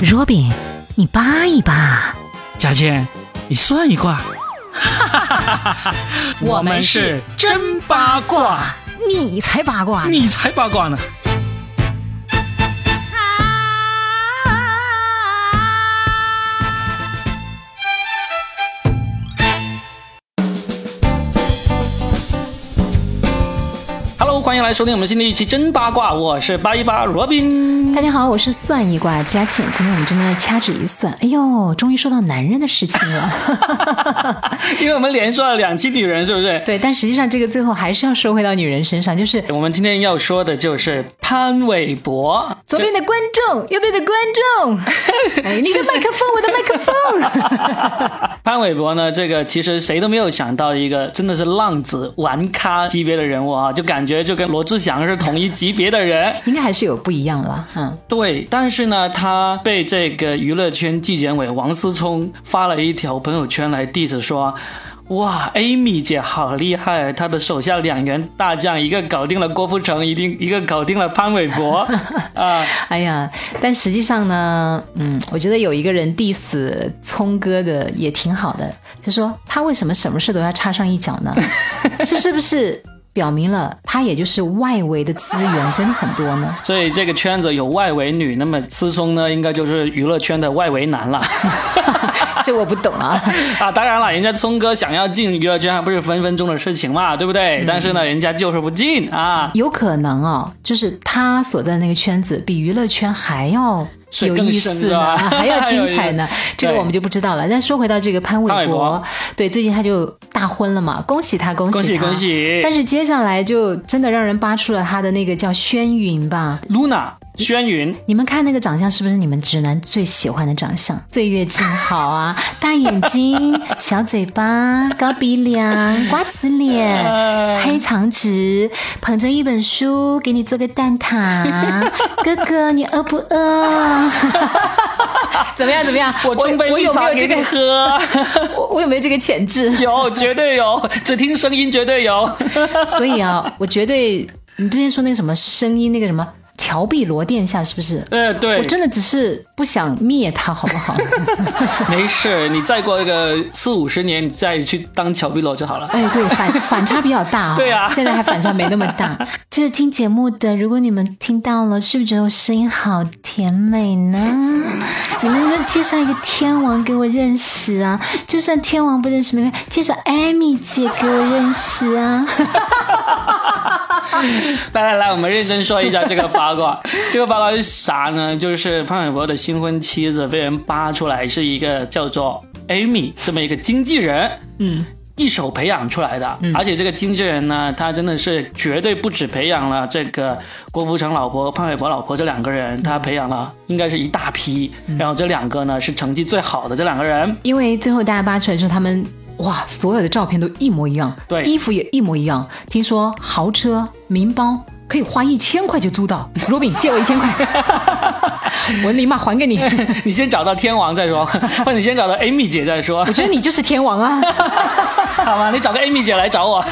Robin，你扒一扒。佳倩，你算一卦。哈哈哈哈哈我们是真八卦，你才八卦，你才八卦呢。欢迎来收听我们新的一期真八卦，我是八一八罗宾。大家好，我是算一卦佳倩。今天我们真的掐指一算，哎呦，终于说到男人的事情了。因为我们连说了两期女人，是不是？对，但实际上这个最后还是要说回到女人身上，就是我们今天要说的就是潘玮柏。左边的观众，右边的观众，你 的麦克风，我的麦克风。潘玮柏呢？这个其实谁都没有想到一个真的是浪子玩咖级别的人物啊，就感觉就跟罗志祥是同一级别的人，应该还是有不一样了。嗯，对。但是呢，他被这个娱乐圈纪检委王思聪发了一条朋友圈来 diss 说。哇，Amy 姐好厉害！她的手下两员大将，一个搞定了郭富城，一定一个搞定了潘玮柏 啊！哎呀，但实际上呢，嗯，我觉得有一个人 diss 聪哥的也挺好的，就说他为什么什么事都要插上一脚呢？这是不是？表明了他也就是外围的资源真的很多呢，所以这个圈子有外围女，那么思聪呢应该就是娱乐圈的外围男了。这我不懂啊 啊！当然了，人家聪哥想要进娱乐圈还不是分分钟的事情嘛，对不对？但是呢，人家就是不进啊。有可能哦，就是他所在那个圈子比娱乐圈还要。有意思呢，还要精彩呢，这个我们就不知道了。但说回到这个潘玮柏，对，最近他就大婚了嘛，恭喜他，恭喜他，恭喜！但是接下来就真的让人扒出了他的那个叫轩云吧，Luna。轩云，你们看那个长相是不是你们直男最喜欢的长相？岁月静好啊，大眼睛，小嘴巴，高鼻梁，瓜子脸，黑长直，捧着一本书给你做个蛋挞。哥哥，你饿不饿？怎么样？怎么样？我冲杯绿茶给你喝。我我有没有这个潜质？有，绝对有。只听声音，绝对有。所以啊，我绝对，你之前说那个什么声音，那个什么。乔碧罗殿下是不是？呃，对，我真的只是不想灭他，好不好？没事，你再过一个四五十年，你再去当乔碧罗就好了。哎，对，反反差比较大。对啊，现在还反差没那么大。就是听节目的，如果你们听到了，是不是觉得我声音好甜美呢？你们能介绍一个天王给我认识啊？就算天王不认识没关系，介绍艾米姐给我认识啊。来来来，我们认真说一下这个八卦。这个八卦是啥呢？就是潘玮柏的新婚妻子被人扒出来，是一个叫做 Amy 这么一个经纪人，嗯，一手培养出来的。而且这个经纪人呢，他真的是绝对不止培养了这个郭富城老婆、潘玮柏老婆这两个人，他培养了应该是一大批。然后这两个呢，是成绩最好的这两个人。因为最后大家扒出来之后，他们。哇，所有的照片都一模一样，对，衣服也一模一样。听说豪车、名包可以花一千块就租到。罗宾，借我一千块，我立马还给你。你先找到天王再说，或者你先找到 Amy 姐再说。我觉得你就是天王啊。好吗？你找个 Amy 姐来找我。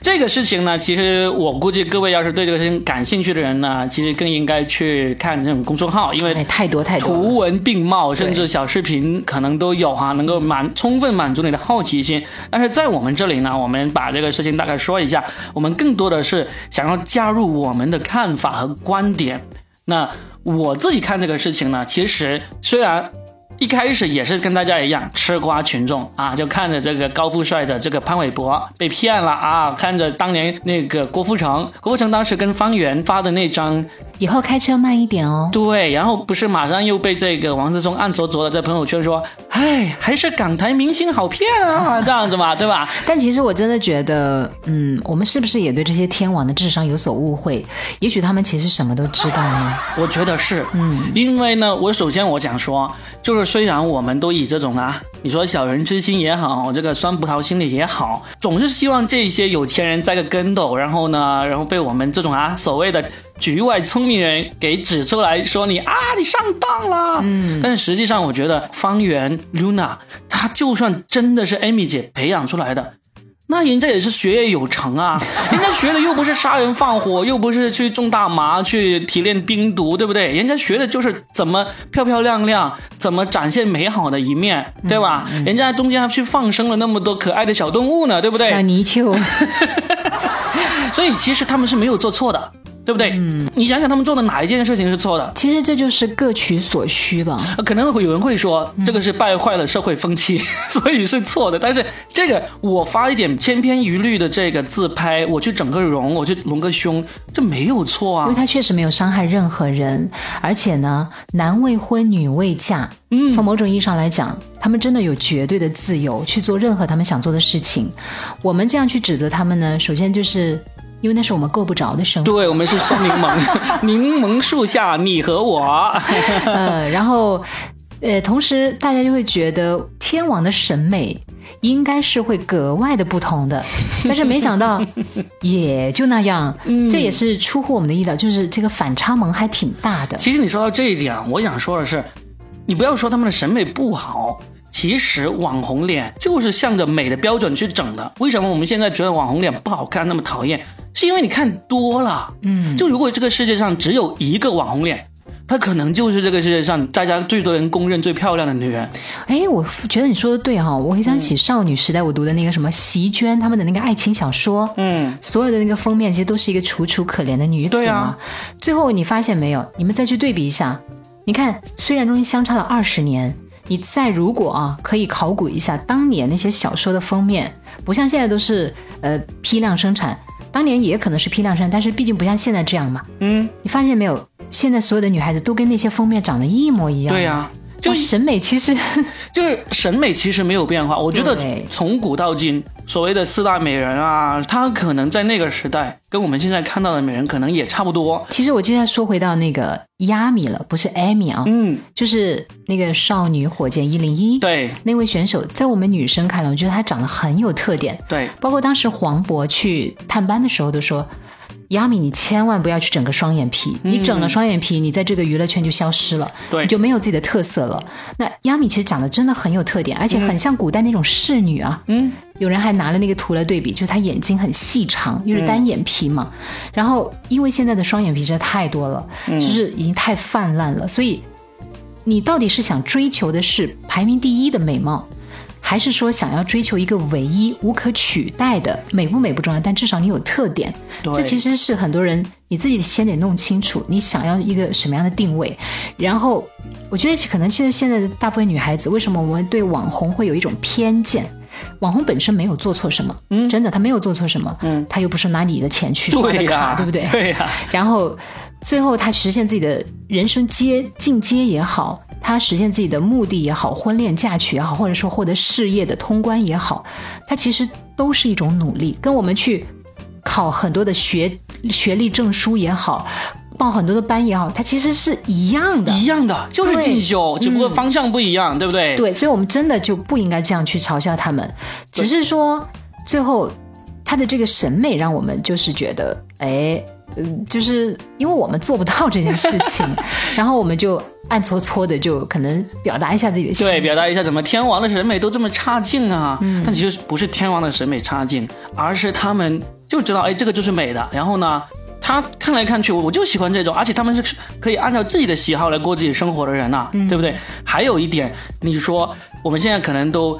这个事情呢，其实我估计各位要是对这个事情感兴趣的人呢，其实更应该去看这种公众号，因为太多太多，图文并茂，甚至小视频可能都有哈，能够满充分满足你的好奇心。但是在我们这里呢，我们把这个事情大概说一下，我们更多的是想要加入我们的看法和观点。那我自己看这个事情呢，其实虽然。一开始也是跟大家一样吃瓜群众啊，就看着这个高富帅的这个潘玮柏被骗了啊，看着当年那个郭富城，郭富城当时跟方圆发的那张。以后开车慢一点哦。对，然后不是马上又被这个王思聪暗戳戳的在朋友圈说，哎，还是港台明星好骗啊，这样子嘛，对吧？但其实我真的觉得，嗯，我们是不是也对这些天王的智商有所误会？也许他们其实什么都知道呢。我觉得是，嗯，因为呢，我首先我想说，就是虽然我们都以这种啊，你说小人之心也好，这个酸葡萄心理也好，总是希望这些有钱人栽个跟斗，然后呢，然后被我们这种啊所谓的。局外聪明人给指出来说你啊，你上当了。嗯，但是实际上，我觉得方圆 Luna，她就算真的是 Amy 姐培养出来的。那人家也是学业有成啊，人家学的又不是杀人放火，又不是去种大麻、去提炼冰毒，对不对？人家学的就是怎么漂漂亮亮，怎么展现美好的一面，对吧？人家中间还去放生了那么多可爱的小动物呢，对不对？小泥鳅。所以其实他们是没有做错的。对不对？嗯，你想想他们做的哪一件事情是错的？其实这就是各取所需吧。可能会有人会说，这个是败坏了社会风气，所以是错的。但是这个我发一点千篇一律的这个自拍，我去整个容，我去隆个胸，这没有错啊。因为他确实没有伤害任何人，而且呢，男未婚女未嫁。嗯，从某种意义上来讲，他们真的有绝对的自由去做任何他们想做的事情。我们这样去指责他们呢，首先就是。因为那是我们够不着的生活。对，我们是双柠檬，柠檬树下你和我。呃，然后，呃，同时大家就会觉得天王的审美应该是会格外的不同的，但是没想到也就那样，这也是出乎我们的意料，就是这个反差萌还挺大的。其实你说到这一点，我想说的是，你不要说他们的审美不好。其实网红脸就是向着美的标准去整的。为什么我们现在觉得网红脸不好看，那么讨厌？是因为你看多了。嗯，就如果这个世界上只有一个网红脸，她可能就是这个世界上大家最多人公认最漂亮的女人。哎，我觉得你说的对哈，我回想起少女时代我读的那个什么席娟他们的那个爱情小说，嗯，所有的那个封面其实都是一个楚楚可怜的女子嘛。最后你发现没有？你们再去对比一下，你看，虽然中间相差了二十年。你再如果啊，可以考古一下当年那些小说的封面，不像现在都是呃批量生产，当年也可能是批量生，但是毕竟不像现在这样嘛。嗯，你发现没有？现在所有的女孩子都跟那些封面长得一模一样。对呀。就审美其实 就是审美其实没有变化。我觉得从古到今，所谓的四大美人啊，她可能在那个时代跟我们现在看到的美人可能也差不多。其实我接下来说回到那个亚米了，不是艾米啊，嗯，就是那个少女火箭一零一，对，那位选手，在我们女生看来，我觉得她长得很有特点，对，包括当时黄渤去探班的时候都说。亚米，你千万不要去整个双眼皮，你整了双眼皮，你在这个娱乐圈就消失了，对，你就没有自己的特色了。那亚米其实长得真的很有特点，而且很像古代那种侍女啊。嗯，有人还拿了那个图来对比，就是她眼睛很细长，又是单眼皮嘛。然后因为现在的双眼皮真的太多了，就是已经太泛滥了，所以你到底是想追求的是排名第一的美貌？还是说想要追求一个唯一无可取代的美不美不重要，但至少你有特点。这其实是很多人你自己先得弄清楚，你想要一个什么样的定位。然后，我觉得可能现在现在的大部分女孩子，为什么我们对网红会有一种偏见？网红本身没有做错什么，嗯，真的他没有做错什么，嗯，他又不是拿你的钱去刷的卡，对不对？对呀。然后最后他实现自己的人生阶进阶也好。他实现自己的目的也好，婚恋嫁娶也好，或者说获得事业的通关也好，他其实都是一种努力，跟我们去考很多的学学历证书也好，报很多的班也好，它其实是一样的，一样的，就是进修，只不过方向不一样，对不对？对，所以我们真的就不应该这样去嘲笑他们，只是说最后他的这个审美让我们就是觉得，哎。嗯，就是因为我们做不到这件事情，然后我们就暗搓搓的就可能表达一下自己的对，表达一下怎么天王的审美都这么差劲啊？嗯，但其实不是天王的审美差劲，而是他们就知道，哎，这个就是美的。然后呢，他看来看去，我就喜欢这种，而且他们是可以按照自己的喜好来过自己生活的人呐，对不对？还有一点，你说我们现在可能都。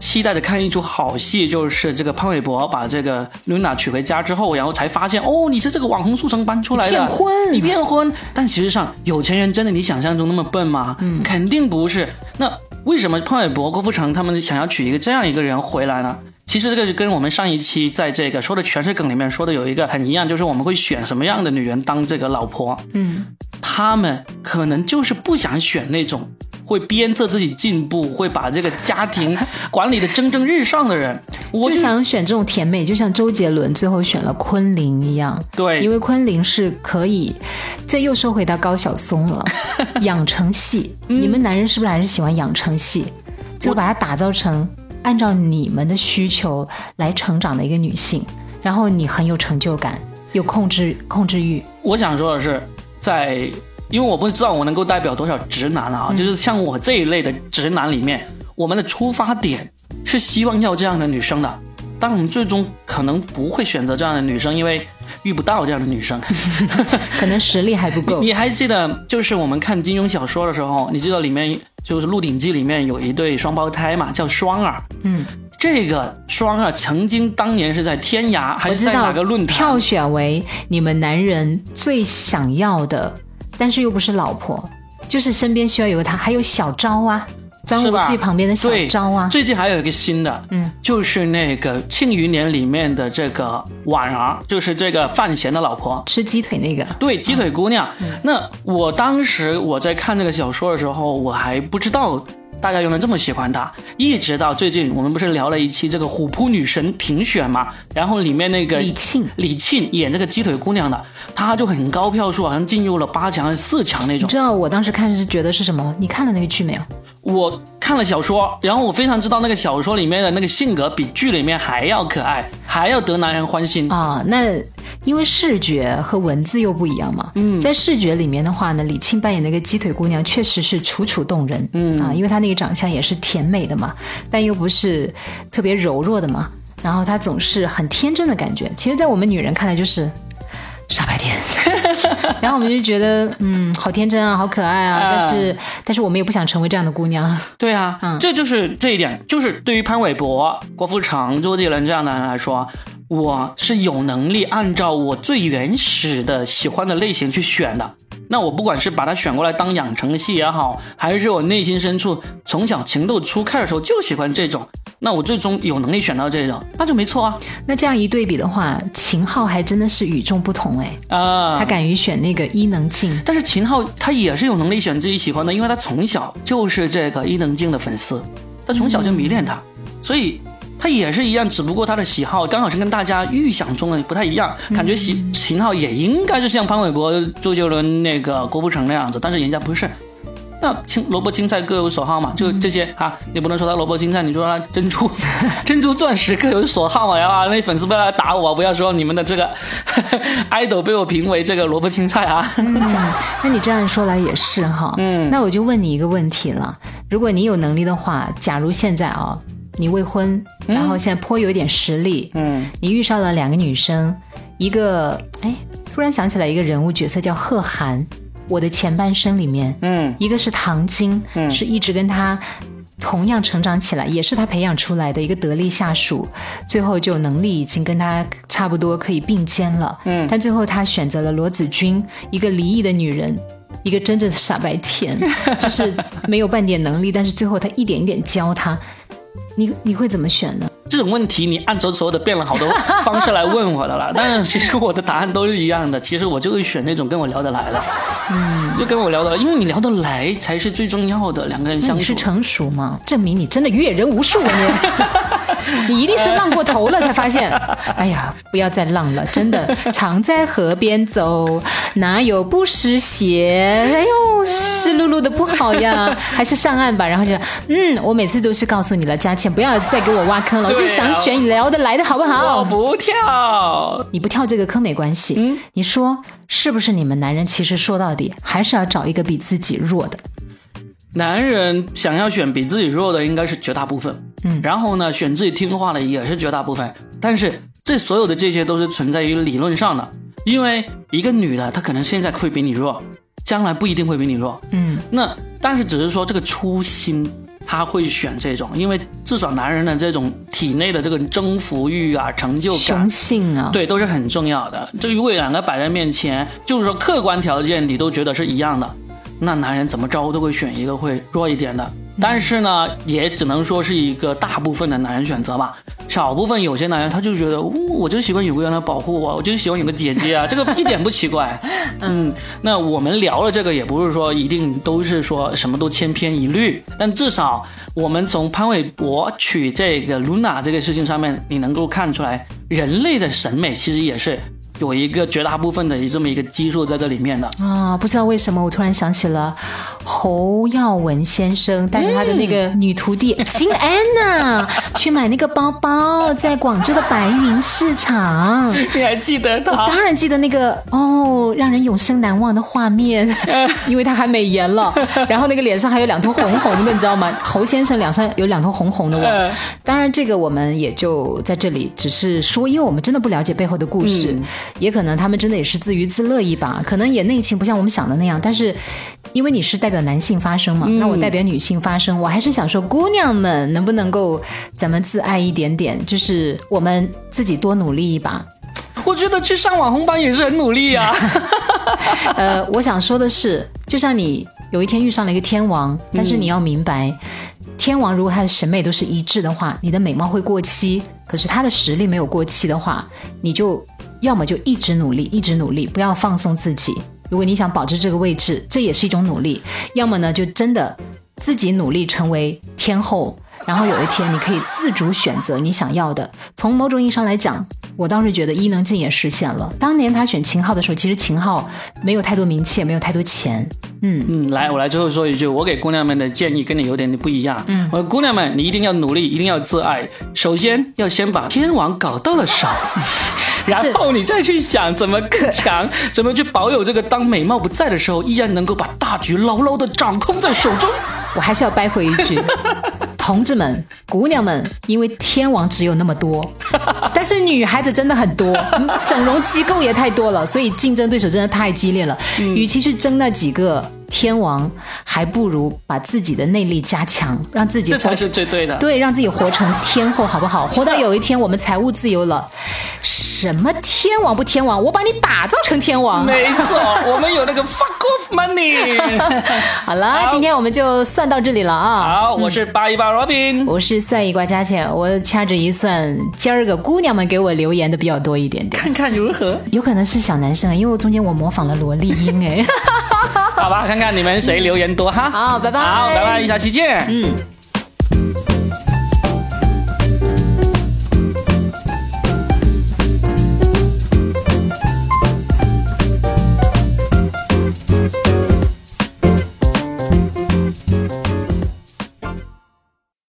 期待着看一出好戏，就是这个潘玮柏把这个露娜娶回家之后，然后才发现哦，你是这个网红速成班出来的，骗婚，你骗婚。但其实上，有钱人真的你想象中那么笨吗？嗯，肯定不是。那为什么潘玮柏、郭富城他们想要娶一个这样一个人回来呢？其实这个就跟我们上一期在这个说的全是梗里面说的有一个很一样，就是我们会选什么样的女人当这个老婆。嗯，他们可能就是不想选那种。会鞭策自己进步，会把这个家庭 管理的蒸蒸日上的人，我就想选这种甜美，就像周杰伦最后选了昆凌一样。对，因为昆凌是可以，这又说回到高晓松了，养成系。你们男人是不是还是喜欢养成系？就把它打造成按照你们的需求来成长的一个女性，然后你很有成就感，有控制控制欲。我想说的是，在。因为我不知道我能够代表多少直男啊，就是像我这一类的直男里面，我们的出发点是希望要这样的女生的，但我们最终可能不会选择这样的女生，因为遇不到这样的女生，可能实力还不够。你还记得，就是我们看金庸小说的时候，你记得里面就是《鹿鼎记》里面有一对双胞胎嘛，叫双儿。嗯，这个双儿曾经当年是在天涯还是在哪个论坛？票选为你们男人最想要的，但是又不是老婆，就是身边需要有个他，还有小昭啊。张无忌旁边的小昭啊，最近还有一个新的，嗯，就是那个《庆余年》里面的这个婉儿，就是这个范闲的老婆，吃鸡腿那个，对，鸡腿姑娘。那我当时我在看这个小说的时候，我还不知道。大家又能这么喜欢她，一直到最近，我们不是聊了一期这个虎扑女神评选嘛？然后里面那个李沁，李沁演这个鸡腿姑娘的，她就很高票数，好像进入了八强还是四强那种。你知道我当时看是觉得是什么？你看了那个剧没有？我看了小说，然后我非常知道那个小说里面的那个性格比剧里面还要可爱，还要得男人欢心啊。那因为视觉和文字又不一样嘛。嗯，在视觉里面的话呢，李沁扮演那个鸡腿姑娘确实是楚楚动人。嗯啊，因为她那个长相也是甜美的嘛，但又不是特别柔弱的嘛。然后她总是很天真的感觉，其实，在我们女人看来就是傻白甜。然后我们就觉得，嗯，好天真啊，好可爱啊。但是，但是我们也不想成为这样的姑娘。对啊，嗯，这就是这一点，就是对于潘玮柏、郭富城、周杰伦这样的人来说，我是有能力按照我最原始的喜欢的类型去选的。那我不管是把它选过来当养成系也好，还是我内心深处从小情窦初开的时候就喜欢这种，那我最终有能力选到这种，那就没错啊。那这样一对比的话，秦昊还真的是与众不同哎啊，他敢于选那个伊能静，但是秦昊他也是有能力选自己喜欢的，因为他从小就是这个伊能静的粉丝，他从小就迷恋他，所以。他也是一样，只不过他的喜好刚好是跟大家预想中的不太一样，感觉喜秦昊也应该就像潘玮柏、周杰伦、那个郭富城那样子，但是人家不是。那青萝卜青菜各有所好嘛，就这些啊，你不能说他萝卜青菜，你说他珍珠 珍珠钻石各有所好嘛，然后那粉丝不要来打我，不要说你们的这个 idol 被我评为这个萝卜青菜啊。嗯，那你这样说来也是哈。嗯，那我就问你一个问题了，如果你有能力的话，假如现在啊。你未婚，然后现在颇有一点实力，嗯，你遇上了两个女生，一个哎，突然想起来一个人物角色叫贺涵，我的前半生里面，嗯，一个是唐晶，嗯，是一直跟他同样成长起来，也是他培养出来的一个得力下属，最后就能力已经跟他差不多可以并肩了，嗯，但最后他选择了罗子君，一个离异的女人，一个真正的傻白甜，就是没有半点能力，但是最后他一点一点教他。你你会怎么选呢？这种问题你按着所有的变了好多方式来问我的了，但是其实我的答案都是一样的。其实我就会选那种跟我聊得来的，嗯，就跟我聊得来，因为你聊得来才是最重要的。两个人相处是成熟吗？证明你真的阅人无数啊！你 你一定是浪过头了才发现。哎呀，不要再浪了，真的。常在河边走，哪有不湿鞋？哎呦，湿漉漉的不好呀，还是上岸吧。然后就嗯，我每次都是告诉你了，佳倩，不要再给我挖坑了。我就想选你聊得来的好不好？我不跳，你不跳这个坑没关系。嗯，你说是不是？你们男人其实说到底还是要找一个比自己弱的。男人想要选比自己弱的，应该是绝大部分。嗯，然后呢，选自己听话的也是绝大部分。但是这所有的这些都是存在于理论上的，因为一个女的她可能现在会比你弱，将来不一定会比你弱。嗯，那但是只是说这个初心。他会选这种，因为至少男人的这种体内的这个征服欲啊、成就感、雄性啊，对，都是很重要的。这如果两个摆在面前，就是说客观条件你都觉得是一样的，那男人怎么着都会选一个会弱一点的。但是呢，也只能说是一个大部分的男人选择吧。少部分有些男人他就觉得，我就喜欢有个人来保护我，我就喜欢有个姐姐啊，这个一点不奇怪。嗯，那我们聊了这个，也不是说一定都是说什么都千篇一律，但至少我们从潘玮柏娶这个 Luna 这个事情上面，你能够看出来，人类的审美其实也是。有一个绝大部分的这么一个基数在这里面的啊，不知道为什么我突然想起了侯耀文先生带着他的那个女徒弟金安娜 去买那个包包，在广州的白云市场。你还记得他？当然记得那个哦，让人永生难忘的画面，因为他还美颜了，然后那个脸上还有两坨红红的，你知道吗？侯先生脸上有两头红红的。我当然这个我们也就在这里只是说，因为我们真的不了解背后的故事，也可能他们真的也是自娱自乐一把，可能也内情不像我们想的那样。但是因为你是代表男性发声嘛，那我代表女性发声，我还是想说，姑娘们能不能够咱们自爱一点点，就是我们自己多努力一把。我觉得去上网红班也是很努力呀。呃，我想说的是，就像你有一天遇上了一个天王，但是你要明白，天王如果他的审美都是一致的话，你的美貌会过期；可是他的实力没有过期的话，你就要么就一直努力，一直努力，不要放松自己。如果你想保持这个位置，这也是一种努力；要么呢，就真的自己努力成为天后。然后有一天，你可以自主选择你想要的。从某种意义上来讲，我倒是觉得伊能静也实现了。当年他选秦昊的时候，其实秦昊没有太多名气，也没有太多钱。嗯嗯，来，我来最后说一句，我给姑娘们的建议跟你有点不一样。嗯，我说姑娘们，你一定要努力，一定要自爱。首先要先把天王搞到了手，然后你再去想怎么更强，怎么去保有这个当美貌不在的时候，依然能够把大局牢牢的掌控在手中。我还是要掰回一句。同志们、姑娘们，因为天王只有那么多，但是女孩子真的很多，整容机构也太多了，所以竞争对手真的太激烈了。与其去争那几个天王，还不如把自己的内力加强，让自己这才是最对的。对，让自己活成天后，好不好？活到有一天我们财务自由了。什么天王不天王？我把你打造成天王。没错，我们有那个 fuck off money。好了，今天我们就算到这里了啊。好，我是八一八 Robin，我是算一卦加钱，我掐指一算，今儿个姑娘们给我留言的比较多一点点，看看如何？有可能是小男生，因为中间我模仿了萝莉音哎。好吧，看看你们谁留言多哈。好，拜拜。好，拜拜，下期见。嗯。